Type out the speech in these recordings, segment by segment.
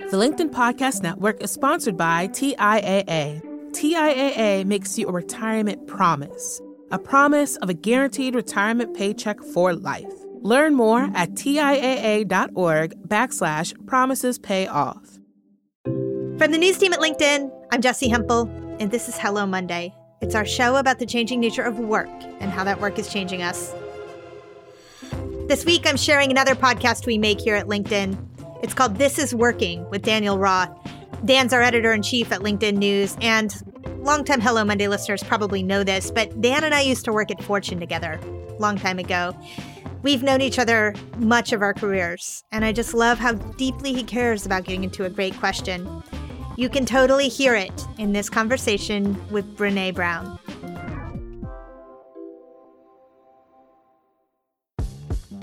The LinkedIn Podcast Network is sponsored by TIAA. TIAA makes you a retirement promise, a promise of a guaranteed retirement paycheck for life. Learn more at TIAA.org backslash promises pay off. From the news team at LinkedIn, I'm Jessi Hempel, and this is Hello Monday. It's our show about the changing nature of work and how that work is changing us. This week, I'm sharing another podcast we make here at LinkedIn. It's called This Is Working with Daniel Roth. Dan's our editor in chief at LinkedIn News, and longtime Hello Monday listeners probably know this, but Dan and I used to work at Fortune together long time ago. We've known each other much of our careers, and I just love how deeply he cares about getting into a great question. You can totally hear it in this conversation with Brene Brown.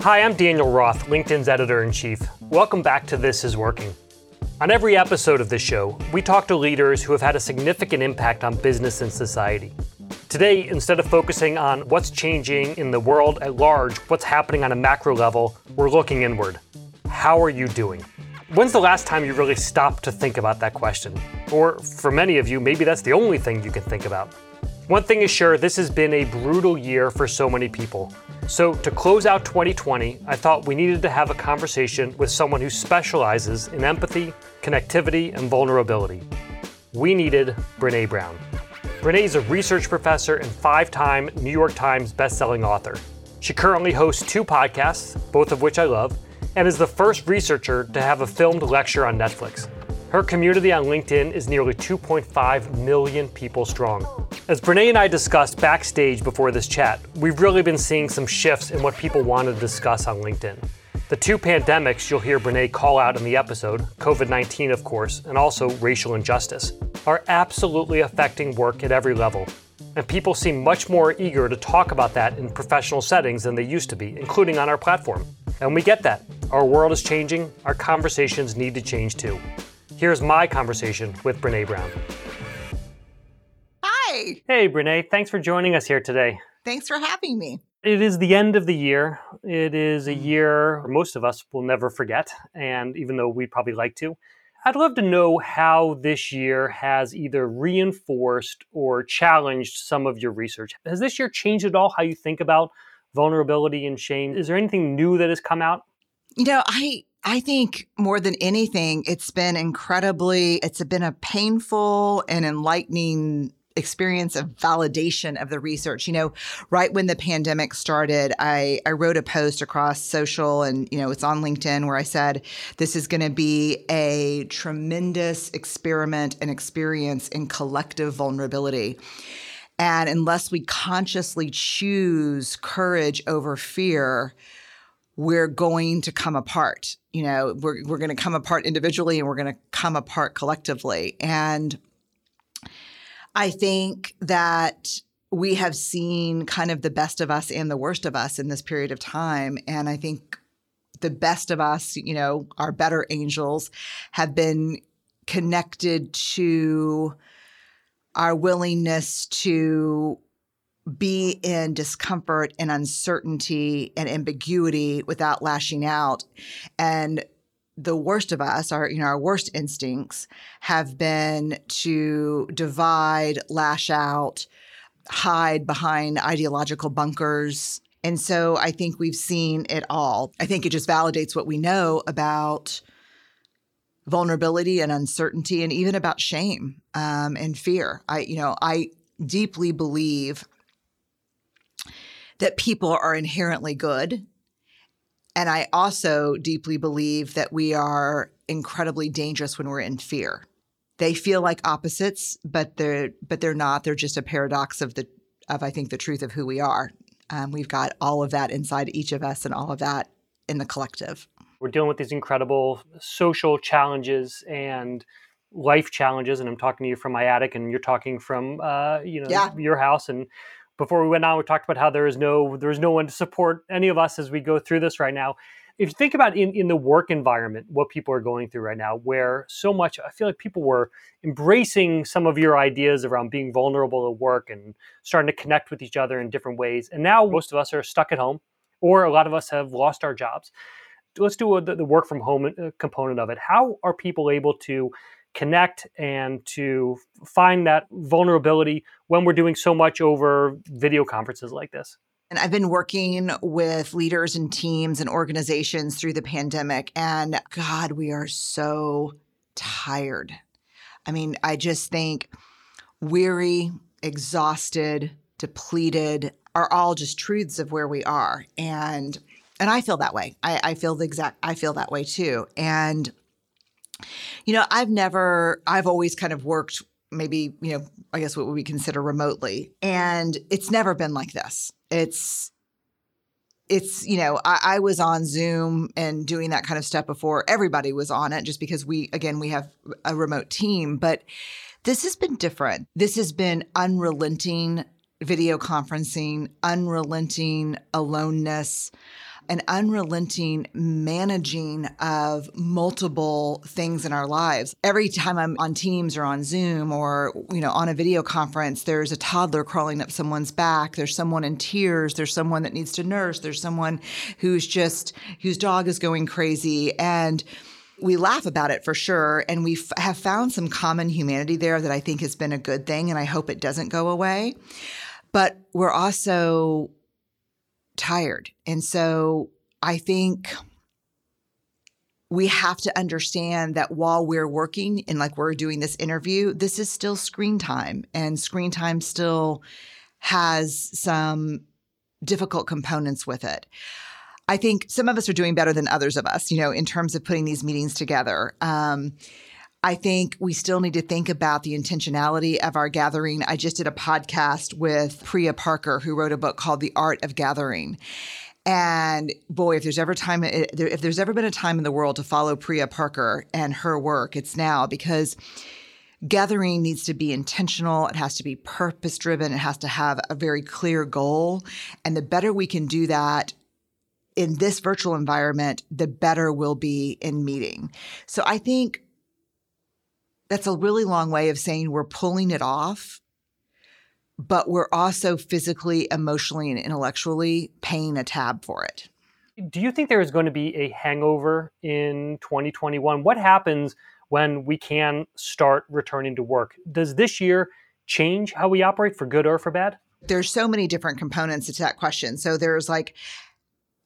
Hi, I'm Daniel Roth, LinkedIn's editor in chief. Welcome back to This Is Working. On every episode of this show, we talk to leaders who have had a significant impact on business and society. Today, instead of focusing on what's changing in the world at large, what's happening on a macro level, we're looking inward. How are you doing? When's the last time you really stopped to think about that question? Or for many of you, maybe that's the only thing you can think about. One thing is sure, this has been a brutal year for so many people. So, to close out 2020, I thought we needed to have a conversation with someone who specializes in empathy, connectivity, and vulnerability. We needed Brene Brown. Brene is a research professor and five time New York Times bestselling author. She currently hosts two podcasts, both of which I love, and is the first researcher to have a filmed lecture on Netflix. Her community on LinkedIn is nearly 2.5 million people strong. As Brene and I discussed backstage before this chat, we've really been seeing some shifts in what people want to discuss on LinkedIn. The two pandemics you'll hear Brene call out in the episode, COVID 19, of course, and also racial injustice, are absolutely affecting work at every level. And people seem much more eager to talk about that in professional settings than they used to be, including on our platform. And we get that. Our world is changing, our conversations need to change too. Here's my conversation with Brene Brown. Hi. Hey, Brene. Thanks for joining us here today. Thanks for having me. It is the end of the year. It is a mm. year most of us will never forget, and even though we'd probably like to, I'd love to know how this year has either reinforced or challenged some of your research. Has this year changed at all how you think about vulnerability and shame? Is there anything new that has come out? You know, I I think more than anything, it's been incredibly, it's been a painful and enlightening experience of validation of the research. You know, right when the pandemic started, I, I wrote a post across social and, you know, it's on LinkedIn where I said, this is going to be a tremendous experiment and experience in collective vulnerability. And unless we consciously choose courage over fear, we're going to come apart. You know, we're, we're going to come apart individually and we're going to come apart collectively. And I think that we have seen kind of the best of us and the worst of us in this period of time. And I think the best of us, you know, our better angels have been connected to our willingness to be in discomfort and uncertainty and ambiguity without lashing out. And the worst of us, our you know our worst instincts, have been to divide, lash out, hide behind ideological bunkers. And so I think we've seen it all. I think it just validates what we know about vulnerability and uncertainty, and even about shame um, and fear. I you know I deeply believe that people are inherently good. And I also deeply believe that we are incredibly dangerous when we're in fear. They feel like opposites, but they're but they're not. They're just a paradox of the of I think the truth of who we are. Um, we've got all of that inside each of us, and all of that in the collective. We're dealing with these incredible social challenges and life challenges, and I'm talking to you from my attic, and you're talking from uh, you know Yeah. your house, and before we went on, we talked about how there is no there is no one to support any of us as we go through this right now. If you think about in, in the work environment, what people are going through right now, where so much I feel like people were embracing some of your ideas around being vulnerable at work and starting to connect with each other in different ways. And now most of us are stuck at home, or a lot of us have lost our jobs. let's do a, the work from home uh, component of it. How are people able to connect and to find that vulnerability when we're doing so much over video conferences like this? And I've been working with leaders and teams and organizations through the pandemic. And God, we are so tired. I mean, I just think weary, exhausted, depleted are all just truths of where we are. And and I feel that way. I, I feel the exact I feel that way too. And you know, I've never I've always kind of worked maybe, you know, I guess what we consider remotely. And it's never been like this. It's it's you know I, I, was on zoom and doing that kind of stuff before everybody was on it just because we again we have a remote team but this has been different this has been unrelenting video conferencing unrelenting aloneness an unrelenting managing of multiple things in our lives. Every time I'm on Teams or on Zoom or, you know, on a video conference, there's a toddler crawling up someone's back, there's someone in tears, there's someone that needs to nurse, there's someone who's just whose dog is going crazy. And we laugh about it for sure. And we f- have found some common humanity there that I think has been a good thing and I hope it doesn't go away. But we're also tired. And so I think we have to understand that while we're working and like we're doing this interview, this is still screen time, and screen time still has some difficult components with it. I think some of us are doing better than others of us, you know, in terms of putting these meetings together. Um, I think we still need to think about the intentionality of our gathering. I just did a podcast with Priya Parker, who wrote a book called The Art of Gathering. And boy, if there's ever time, eh, if there's ever been a time in the world to follow Priya Parker and her work, it's now because gathering needs to be intentional. It has to be purpose driven. It has to have a very clear goal. And the better we can do that in this virtual environment, the better we'll be in meeting. So I think that's a really long way of saying we're pulling it off, but we're also physically, emotionally, and intellectually paying a tab for it. Do you think there is going to be a hangover in 2021? What happens when we can start returning to work? Does this year change how we operate for good or for bad? There's so many different components to that question. So there's like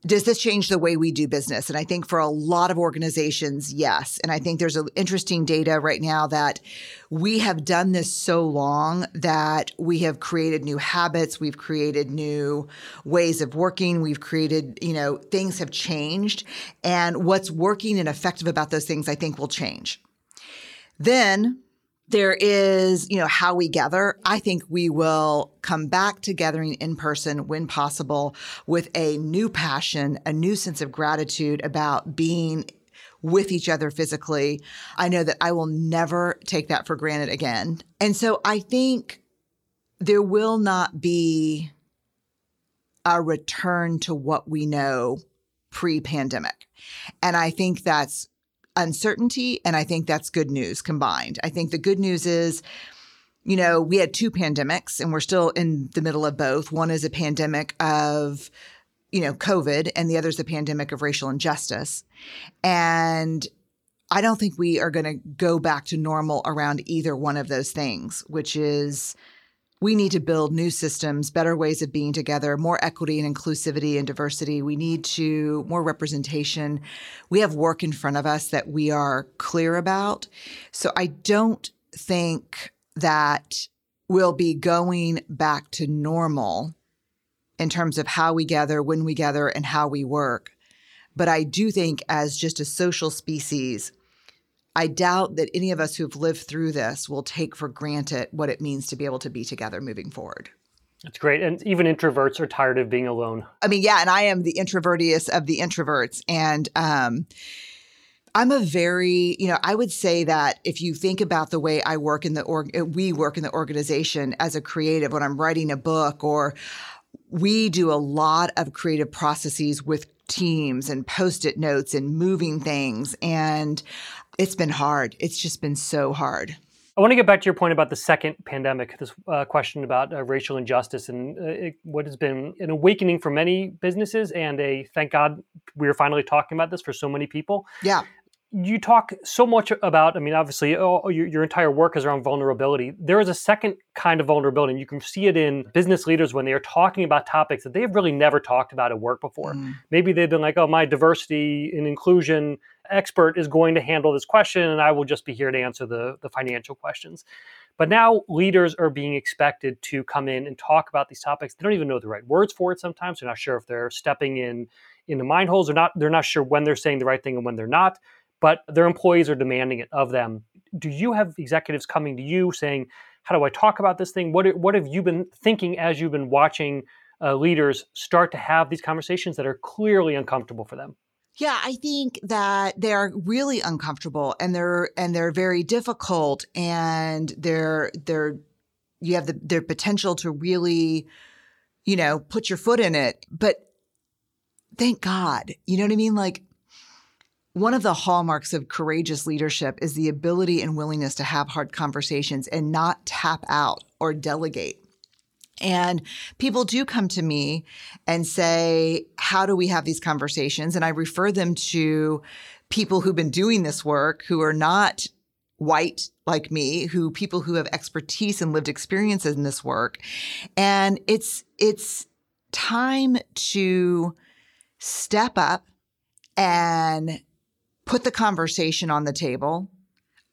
does this change the way we do business? And I think for a lot of organizations, yes. And I think there's an interesting data right now that we have done this so long that we have created new habits, we've created new ways of working, we've created, you know, things have changed. And what's working and effective about those things, I think will change. Then there is, you know, how we gather. I think we will come back to gathering in person when possible with a new passion, a new sense of gratitude about being with each other physically. I know that I will never take that for granted again. And so I think there will not be a return to what we know pre pandemic. And I think that's uncertainty. And I think that's good news combined. I think the good news is, you know, we had two pandemics and we're still in the middle of both. One is a pandemic of, you know, COVID, and the other is a pandemic of racial injustice. And I don't think we are going to go back to normal around either one of those things, which is we need to build new systems, better ways of being together, more equity and inclusivity and diversity. We need to more representation. We have work in front of us that we are clear about. So I don't think that we'll be going back to normal in terms of how we gather, when we gather, and how we work. But I do think, as just a social species, I doubt that any of us who've lived through this will take for granted what it means to be able to be together moving forward. That's great. And even introverts are tired of being alone. I mean, yeah, and I am the introvertiest of the introverts. And um, I'm a very, you know, I would say that if you think about the way I work in the org, we work in the organization as a creative, when I'm writing a book or we do a lot of creative processes with teams and post-it notes and moving things and it's been hard. It's just been so hard. I want to get back to your point about the second pandemic, this uh, question about uh, racial injustice and uh, it, what has been an awakening for many businesses and a thank God we're finally talking about this for so many people. Yeah you talk so much about i mean obviously oh, oh, your, your, entire work is around vulnerability there is a second kind of vulnerability and you can see it in business leaders when they are talking about topics that they've really never talked about at work before mm. maybe they've been like oh my diversity and inclusion expert is going to handle this question and i will just be here to answer the, the financial questions but now leaders are being expected to come in and talk about these topics they don't even know the right words for it sometimes they're not sure if they're stepping in into mind holes or not they're not sure when they're saying the right thing and when they're not but their employees are demanding it of them. Do you have executives coming to you saying, "How do I talk about this thing? What what have you been thinking as you've been watching uh, leaders start to have these conversations that are clearly uncomfortable for them?" Yeah, I think that they are really uncomfortable and they're and they're very difficult and they're they're you have the their potential to really you know put your foot in it but thank god you know what i mean like one of the hallmarks of courageous leadership is the ability and willingness to have hard conversations and not tap out or delegate. And people do come to me and say, How do we have these conversations? And I refer them to people who've been doing this work who are not white like me who people who have expertise and lived experiences in this work and it's it's time to step up and put the conversation on the table,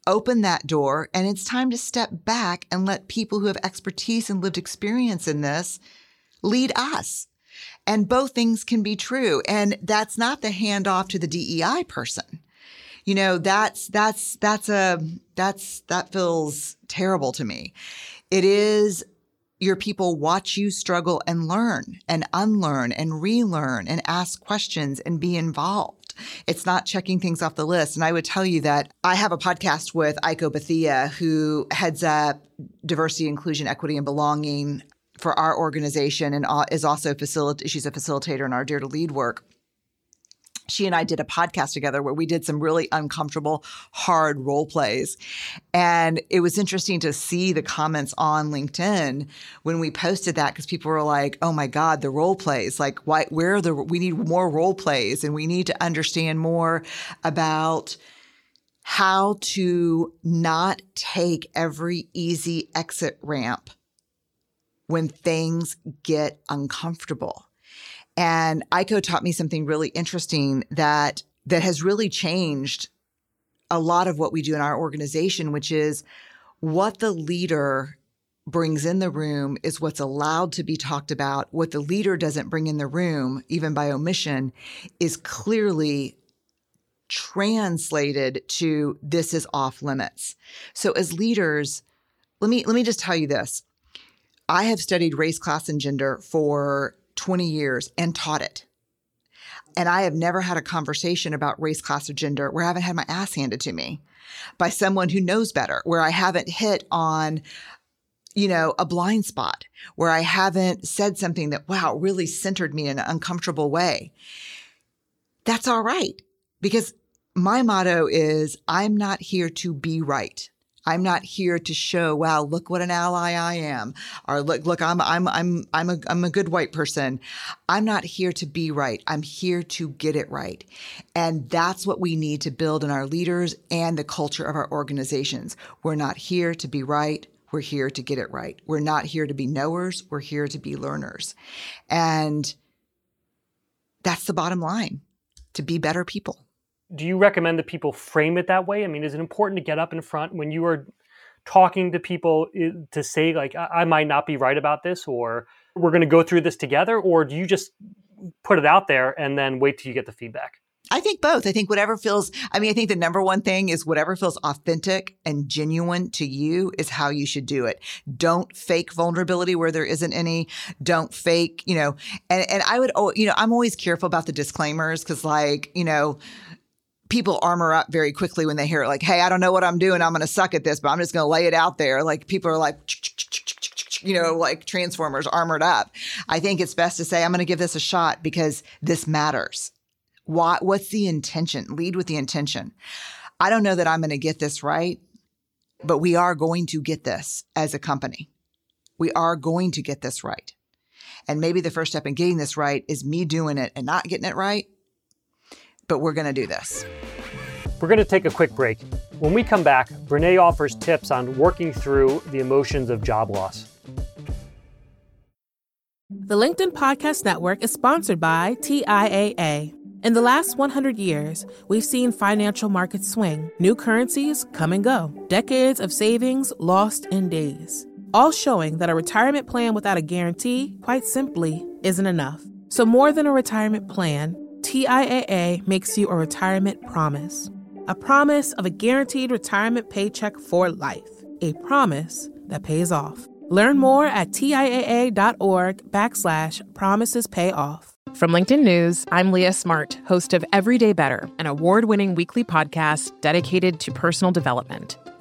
open that door, and it's time to step back and let people who have expertise and lived experience in this lead us. And both things can be true. And that's not the handoff to the DEI person. You know, that's, that's, that's a, that's, that feels terrible to me. It is your people watch you struggle and learn and unlearn and relearn and ask questions and be involved. It's not checking things off the list. And I would tell you that I have a podcast with Aiko Bethea, who heads up diversity, inclusion, equity, and belonging for our organization and is also facilitator. She's a facilitator in our Dare to Lead work she and I did a podcast together where we did some really uncomfortable, hard role plays. And it was interesting to see the comments on LinkedIn when we posted that because people were like, oh my God, the role plays. Like, why, where are the, we need more role plays and we need to understand more about how to not take every easy exit ramp when things get uncomfortable and Aiko taught me something really interesting that that has really changed a lot of what we do in our organization, which is what the leader brings in the room is what's allowed to be talked about. What the leader doesn't bring in the room, even by omission, is clearly translated to this is off limits. So as leaders, let me let me just tell you this. I have studied race, class, and gender for 20 years and taught it. And I have never had a conversation about race, class, or gender where I haven't had my ass handed to me by someone who knows better, where I haven't hit on, you know, a blind spot, where I haven't said something that, wow, really centered me in an uncomfortable way. That's all right. Because my motto is I'm not here to be right. I'm not here to show, wow, look what an ally I am, or look, look, I'm, I'm, I'm, I'm a, I'm a good white person. I'm not here to be right. I'm here to get it right. And that's what we need to build in our leaders and the culture of our organizations. We're not here to be right. We're here to get it right. We're not here to be knowers. We're here to be learners. And that's the bottom line to be better people do you recommend that people frame it that way? I mean, is it important to get up in front when you are talking to people eh, to say like I, might not be right about this or we're going to go through this together or do you just put it out there and then wait till you get the feedback? I think both. I think whatever feels, I mean, I think the number one thing is whatever feels authentic and genuine to you is how you should do it. Don't fake vulnerability where there isn't any. Don't fake, you know, and, and I would, oh, you know, I'm always careful about the disclaimers because like, you know, people armor up very quickly when they hear it like hey i don't know what i'm doing i'm going to suck at this but i'm just going to lay it out there like people are like you know like transformers armored up i think it's best to say i'm going to give this a shot because this matters What? what's the intention lead with the intention i don't know that i'm going to get this right but we are going to get this as a company. We are going to get this right. And maybe the first step in getting this right is me doing it and not getting it right. But we're going to do this. We're going to take a quick break. When we come back, Brene offers tips on working through the emotions of job loss. The LinkedIn Podcast Network is sponsored by TIAA. In the last 100 years, we've seen financial markets swing, new currencies come and go, decades of savings lost in days, all showing that a retirement plan without a guarantee, quite simply, isn't enough. So, more than a retirement plan, TIAA makes you a retirement promise a promise of a guaranteed retirement paycheck for life, a promise that pays off. Learn more at TIAA.org backslash promises pay off. From LinkedIn News, I'm Leah Smart, host of Everyday Better, an award winning weekly podcast dedicated to personal development.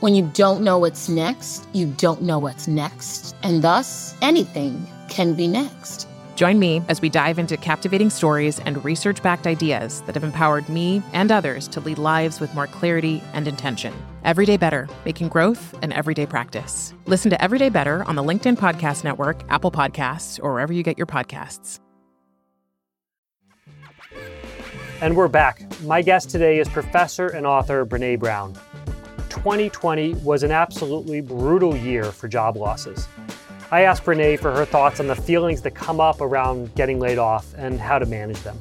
When you don't know what's next, you don't know what's next. And thus, anything can be next. Join me as we dive into captivating stories and research backed ideas that have empowered me and others to lead lives with more clarity and intention. Everyday Better, making growth an everyday practice. Listen to Everyday Better on the LinkedIn Podcast Network, Apple Podcasts, or wherever you get your podcasts. And we're back. My guest today is professor and author Brene Brown. 2020 was an absolutely brutal year for job losses. I asked Brene for her thoughts on the feelings that come up around getting laid off and how to manage them.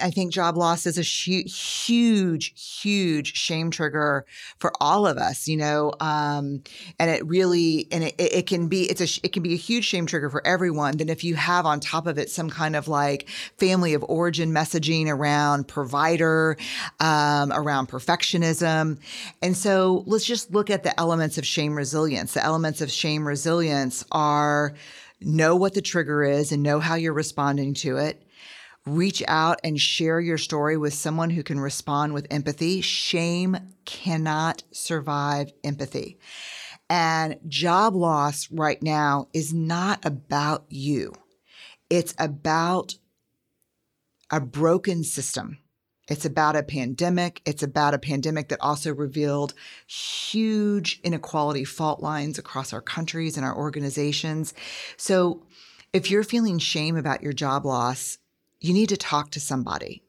I think job loss is a hu- huge, huge shame trigger for all of us, you know, um, and it really, and it, it can be, it's a, it can be a huge shame trigger for everyone. Then if you have on top of it some kind of like family of origin messaging around provider, um, around perfectionism, and so let's just look at the elements of shame resilience. The elements of shame resilience are know what the trigger is and know how you're responding to it reach out and share your story with someone who can respond with empathy. Shame cannot survive empathy. And job loss right now is not about you. It's about a broken system. It's about a pandemic. It's about a pandemic that also revealed huge inequality fault lines across our countries and our organizations. So if you're feeling shame about your job loss, you need to talk to somebody.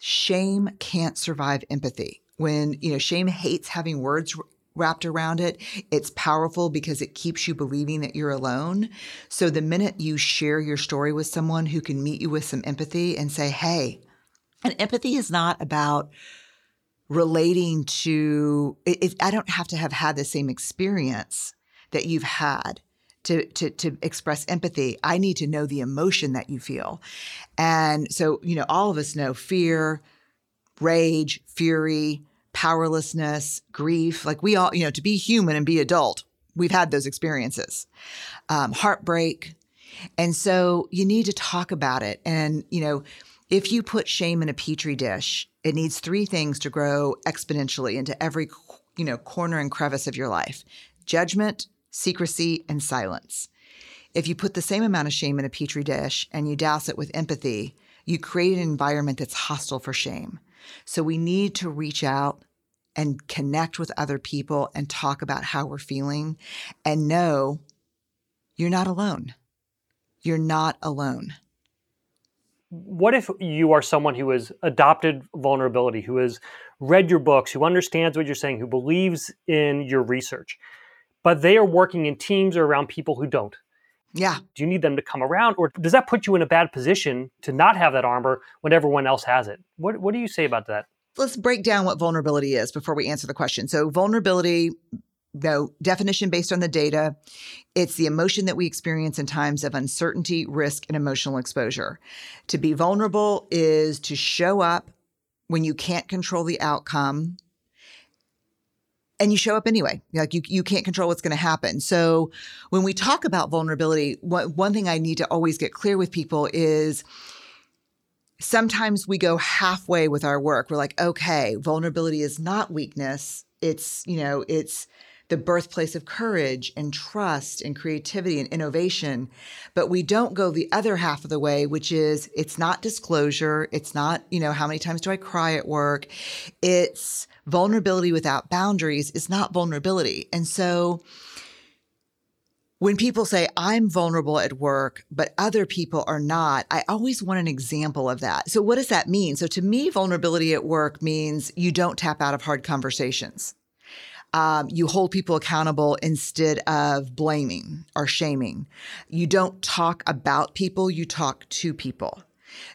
Shame can't survive empathy. When, you know, shame hates having words wrapped around it. It's powerful because it keeps you believing that you're alone. So the minute you share your story with someone who can meet you with some empathy and say, hey, and empathy is not about relating to, it, it, I don't have to have had the same experience that you've had to, to, to express empathy. I need to know the emotion that you feel. And so, you know, all of us know fear, rage, fury, powerlessness, grief. Like we all, you know, to be human and be adult, we've had those experiences, um, heartbreak. And so you need to talk about it. And, you know, if you put shame in a petri dish, it needs three things to grow exponentially into every, you know, corner and crevice of your life judgment, secrecy, and silence. If you put the same amount of shame in a petri dish and you douse it with empathy, you create an environment that's hostile for shame. So we need to reach out and connect with other people and talk about how we're feeling and know you're not alone. You're not alone. What if you are someone who has adopted vulnerability, who has read your books, who understands what you're saying, who believes in your research? But they are working in teams or around people who don't. Yeah. Do you need them to come around, or does that put you in a bad position to not have that armor when everyone else has it? What What do you say about that? Let's break down what vulnerability is before we answer the question. So, vulnerability, the definition based on the data, it's the emotion that we experience in times of uncertainty, risk, and emotional exposure. To be vulnerable is to show up when you can't control the outcome and you show up anyway. Like you, you can't control what's going to happen. So when we talk about vulnerability, one, one thing I need to always get clear with people is sometimes we go halfway with our work. We're like, okay, vulnerability is not weakness. It's, you know, it's the birthplace of courage and trust and creativity and innovation. But we don't go the other half of the way, which is it's not disclosure. It's not, you know, how many times do I cry at work? It's vulnerability without boundaries is not vulnerability. And so, when people say I'm vulnerable at work, but other people are not, I always want an example of that. So, what does that mean? So, to me, vulnerability at work means you don't tap out of hard conversations. Um, you hold people accountable instead of blaming or shaming. You don't talk about people, you talk to people.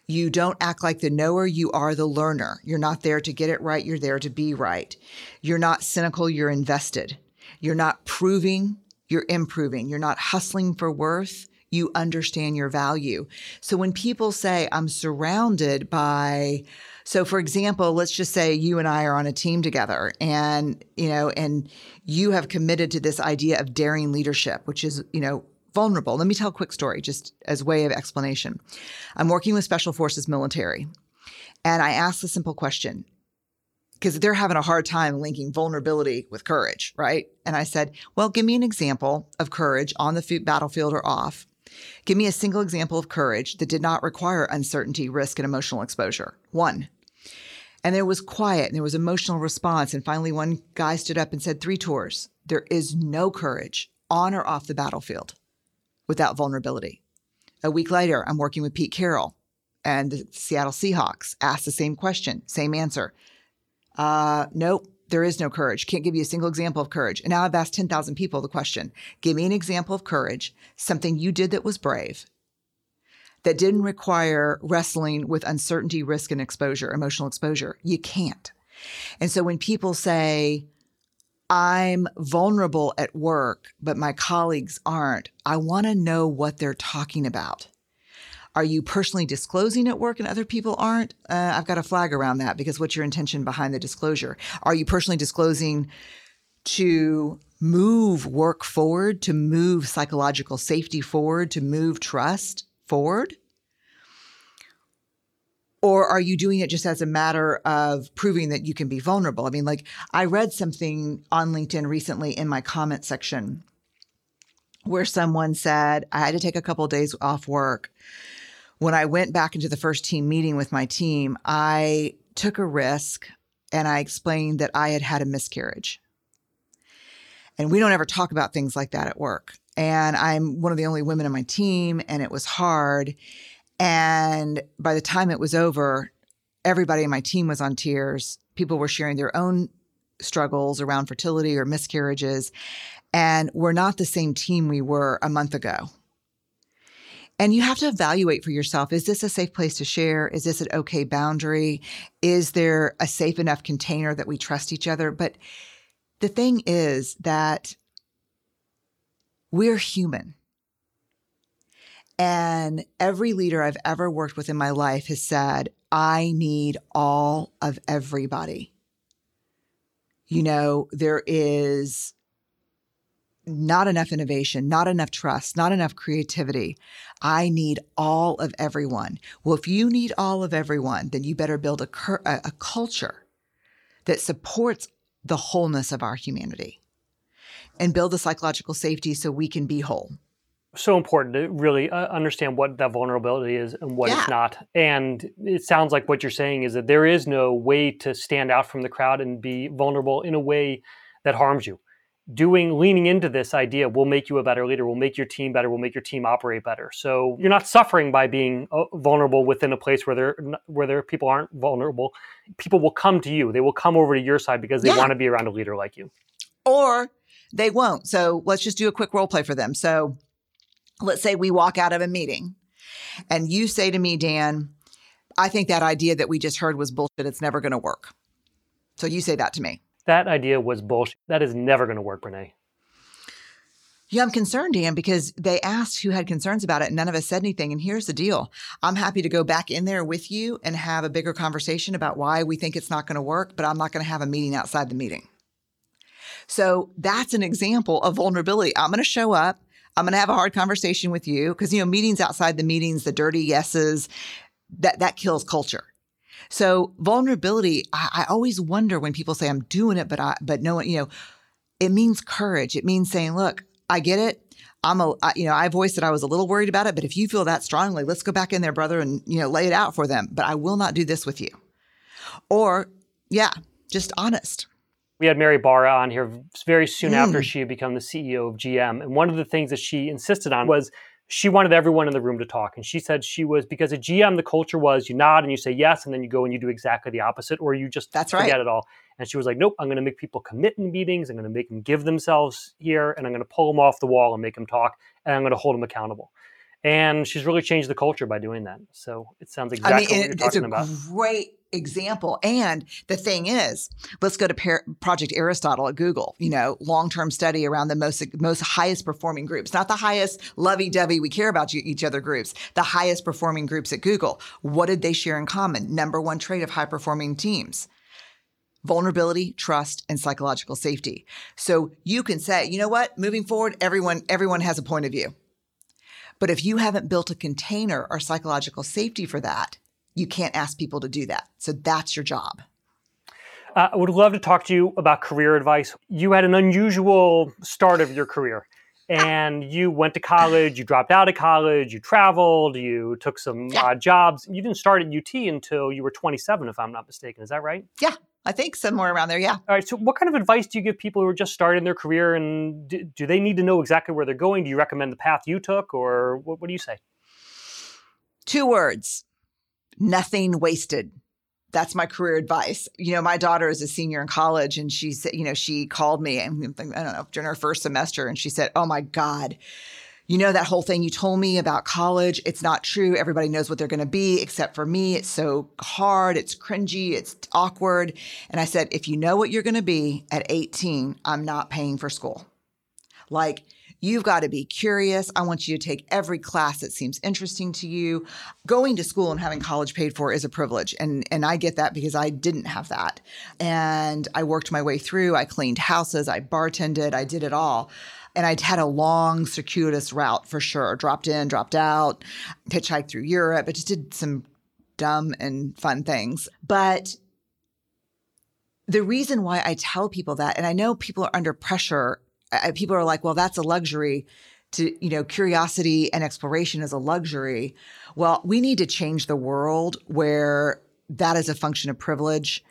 You don't act like the knower, you are the learner. You're not there to get it right, you're there to be right. You're not cynical, you're invested. You're not proving, you're improving. You're not hustling for worth. You understand your value. So when people say, I'm surrounded by, so for example, let's just say you and I are on a team together and, you know, and you have committed to this idea of daring leadership, which is, you know, vulnerable. Let me tell a quick story just as way of explanation. I'm working with special forces military and I asked a simple question because they're having a hard time linking vulnerability with courage, right? And I said, Well, give me an example of courage on the battlefield or off. Give me a single example of courage that did not require uncertainty, risk, and emotional exposure. One. And there was quiet and there was emotional response. And finally, one guy stood up and said, Three tours. There is no courage on or off the battlefield without vulnerability. A week later, I'm working with Pete Carroll and the Seattle Seahawks, asked the same question, same answer. Uh, nope, there is no courage. Can't give you a single example of courage. And now I've asked 10,000 people the question give me an example of courage, something you did that was brave, that didn't require wrestling with uncertainty, risk, and exposure, emotional exposure. You can't. And so when people say, I'm vulnerable at work, but my colleagues aren't, I want to know what they're talking about. Are you personally disclosing at work and other people aren't? Uh, I've got a flag around that because what's your intention behind the disclosure? Are you personally disclosing to move work forward, to move psychological safety forward, to move trust forward? Or are you doing it just as a matter of proving that you can be vulnerable? I mean, like I read something on LinkedIn recently in my comment section where someone said, I had to take a couple of days off work when I went back into the first team meeting with my team, I took a risk and I explained that I had had a miscarriage. And we don't ever talk about things like that at work. And I'm one of the only women on my team, and it was hard. And by the time it was over, everybody in my team was on tears. People were sharing their own struggles around fertility or miscarriages. And we're not the same team we were a month ago. And you have to evaluate for yourself is this a safe place to share? Is this an okay boundary? Is there a safe enough container that we trust each other? But the thing is that we're human. And every leader I've ever worked with in my life has said, I need all of everybody. You know, there is not enough innovation, not enough trust, not enough creativity. I need all of everyone. Well, if you need all of everyone, then you better build a, a, a culture that supports the wholeness of our humanity and build a psychological safety so we can be whole. So important to really uh, understand what that vulnerability is and what Yeah. it's not. And it sounds like what you're saying is that there is no way to stand out from the crowd and be vulnerable in a way that harms you. Doing leaning into this idea will make you a better leader, will make your team better, will make your team operate better. So you're not suffering by being uh, vulnerable within a place where there where there people aren't vulnerable. People will come to you. They will come over to your side because they Yeah. want to be around a leader like you. or they won't. So let's just do a quick role play for them. So let's say we walk out of a meeting and you say to me, Dan, I think that idea that we just heard was bullshit. It's never going to work. So you say that to me. That idea was bullshit. That is never going to work, Brene. Yeah, I'm concerned, Dan, because they asked who had concerns about it and none of us said anything. And here's the deal I'm happy to go back in there with you and have a bigger conversation about why we think it's not going to work, but I'm not going to have a meeting outside the meeting. So that's an example of vulnerability. I'm going to show up. I'm going to have a hard conversation with you because you know meetings outside the meetings, the dirty yeses, that that kills culture. So vulnerability, I, I always wonder when people say I'm doing it, but I but no one, you know, it means courage. It means saying, look, I get it. I'm a, you know, I voiced that I was a little worried about it, but if you feel that strongly, let's go back in there, brother, and you know, lay it out for them. But I will not do this with you. Or, yeah, just honest. We had Mary Barra on here very soon mm. after she had become the CEO of GM, and one of the things that she insisted on was she wanted everyone in the room to talk. And she said she was because at GM the culture was you nod and you say yes, and then you go and you do exactly the opposite, or you just That's forget right. it all. And she was like, Nope, I'm gonna make people commit in meetings, I'm gonna make them give themselves here, and I'm gonna pull them off the wall and make them talk, and I'm gonna hold them accountable. And she's really changed the culture by doing that. So it sounds exactly I mean, what you're talking it's a about. Great example. And the thing is, let's go to Par- Project Aristotle at Google. You know, long-term study around the most most highest performing groups, not the highest lovey-dovey we care about each other groups, the highest performing groups at Google. What did they share in common? Number one trait of high-performing teams. Vulnerability, trust, and psychological safety. So you can say, you know what? Moving forward, everyone everyone has a point of view. But if you haven't built a container or psychological safety for that, you can't ask people to do that. So that's your job. Uh, I would love to talk to you about career advice. You had an unusual start of your career and you went to college, you dropped out of college, you traveled, you took some yeah. uh, jobs. You didn't start at UT until you were 27, if I'm not mistaken. Is that right? Yeah, I think somewhere around there. Yeah. All right. So, what kind of advice do you give people who are just starting their career, and do, do they need to know exactly where they're going? Do you recommend the path you took, or what, what do you say? Two words: nothing wasted that's my career advice. You know, my daughter is a senior in college and she said, you know, she called me and I don't know, during her first semester and she said, Oh my God, you know, that whole thing you told me about college, it's not true. Everybody knows what they're going to be except for me. It's so hard. It's cringy. It's awkward. And I said, if you know what you're going to be at 18, I'm not paying for school. Like, You've got to be curious. I want you to take every class that seems interesting to you. Going to school and having college paid for is a privilege. And, and I get that because I didn't have that. And I worked my way through. I cleaned houses, I bartended, I did it all. And I'd had a long, circuitous route for sure. Dropped in, dropped out, hitchhiked through Europe. I just did some dumb and fun things. But the reason why I tell people that, and I know people are under pressure I, people are like, well, that's a luxury to, you know, curiosity and exploration is a luxury. Well, we need to change the world where that is a function of privilege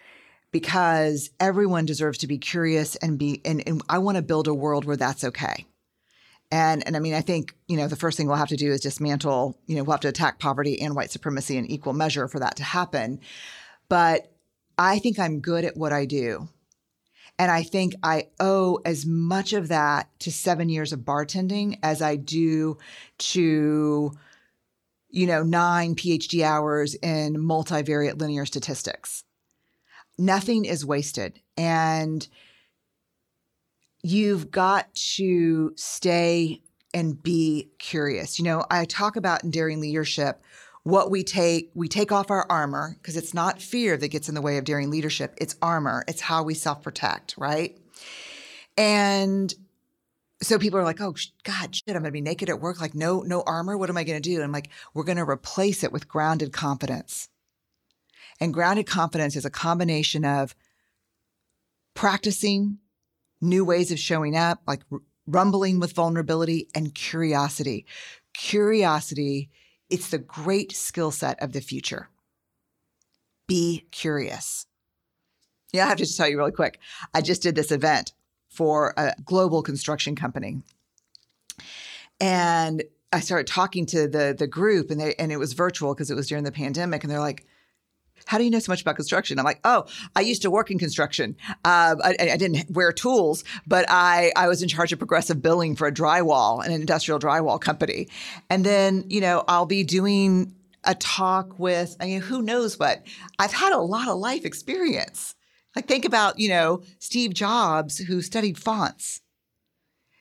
because everyone deserves to be curious and be, and, and I want to build a world where that's okay. And, and I mean, I think, you know, the first thing we'll have to do is dismantle, you know, we'll have to attack poverty and white supremacy in equal measure for that to happen. But I think I'm good at what I do. And I think I owe as much of that to seven years of bartending as I do to, you know, nine PhD hours in multivariate linear statistics. Nothing is wasted. And you've got to stay and be curious. You know, I talk about in Daring Leadership what we take we take off our armor because it's not fear that gets in the way of daring leadership. It's armor. It's how we self-protect right? And so people are like oh god shit i'm gonna be naked at work like no no armor? What am i gonna do? And i'm like we're gonna replace it with grounded confidence and grounded confidence is a combination of practicing new ways of showing up like r- rumbling with vulnerability and curiosity curiosity it's the great skill set of the future. Be curious. Yeah, I have to just tell you really quick. I just did this event for a global construction company. And I started talking to the the group and they and it was virtual because it was during the pandemic and they're like, how do you know so much about construction? I'm like, oh, I used to work in construction. Uh, I, I, didn't wear tools, but I, I was in charge of progressive billing for a drywall, an industrial drywall company. And then, you know, I'll be doing a talk with, I mean, who knows what? I've had a lot of life experience. Like, think about, you know, Steve Jobs, who studied fonts,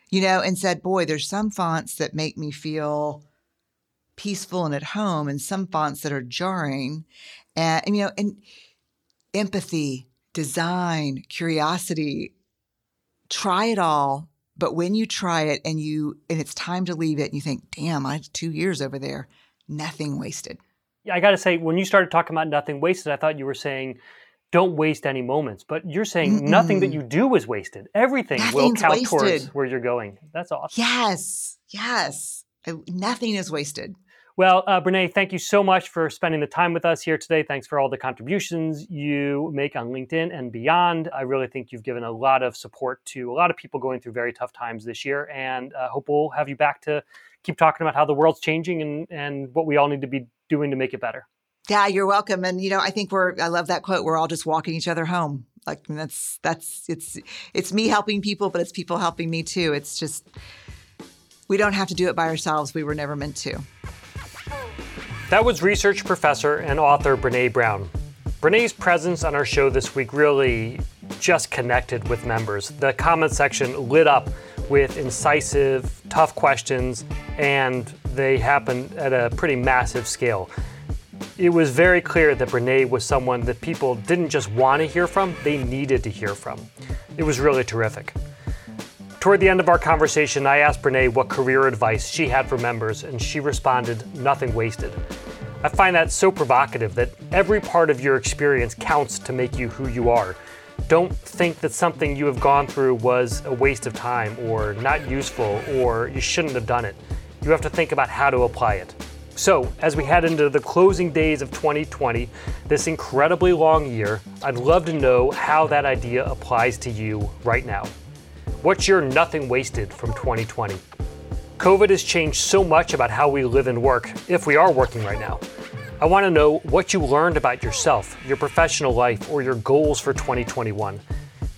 you know, and said, boy, there's some fonts that make me feel peaceful and at home and some fonts that are jarring and, and you know and empathy design curiosity try it all. But when you try it and you and it's time to leave it, and you think, "Damn, I had two years over there, nothing wasted." Yeah, I got to say, when you started talking about nothing wasted, I thought you were saying don't waste any moments. But you're saying Mm-mm. nothing that you do is wasted. Everything Nothing's will count wasted. towards where you're going. That's awesome. Yes, yes. Nothing is wasted. Well, uh, Brene, thank you so much for spending the time with us here today. Thanks for all the contributions you make on LinkedIn and beyond. I really think you've given a lot of support to a lot of people going through very tough times this year, and uh, hope we'll have you back to keep talking about how the world's changing and, and what we all need to be doing to make it better. Yeah, you're welcome. And you know, I think we're I love that quote. We're all just walking each other home. Like that's that's it's it's me helping people, but it's people helping me too. It's just we don't have to do it by ourselves. We were never meant to. That was research professor and author Brene Brown. Brene's presence on our show this week really just connected with members. The comment section lit up with incisive, tough questions, and they happened at a pretty massive scale. It was very clear that Brene was someone that people didn't just want to hear from, they needed to hear from. It was really terrific. Toward the end of our conversation, I asked Brene what career advice she had for members, and she responded, nothing wasted. I find that so provocative that every part of your experience counts to make you who you are. Don't think that something you have gone through was a waste of time or not useful or you shouldn't have done it. You have to think about how to apply it. So, as we head into the closing days of 2020, this incredibly long year, I'd love to know how that idea applies to you right now. What's your nothing wasted from 2020? COVID has changed so much about how we live and work, if we are working right now. I want to know what you learned about yourself, your professional life, or your goals for 2021.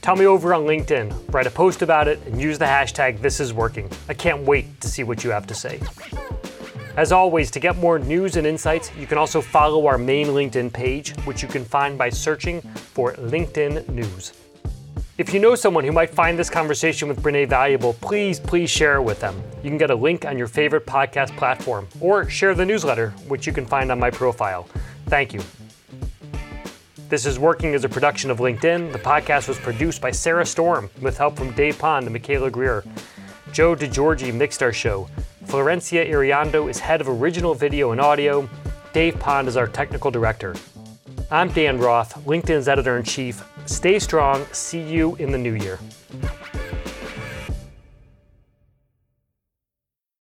Tell me over on LinkedIn, write a post about it, and use the hashtag ThisIsWorking. I can't wait to see what you have to say. As always, to get more news and insights, you can also follow our main LinkedIn page, which you can find by searching for LinkedIn News. If you know someone who might find this conversation with Brene valuable, please, please share it with them. You can get a link on your favorite podcast platform or share the newsletter, which you can find on my profile. Thank you. This is Working as a production of LinkedIn. The podcast was produced by Sarah Storm with help from Dave Pond and Michaela Greer. Joe DeGiorgi mixed our show. Florencia Iriondo is head of original video and audio. Dave Pond is our technical director. I'm Dan Roth, LinkedIn's editor in chief. Stay strong. See you in the new year.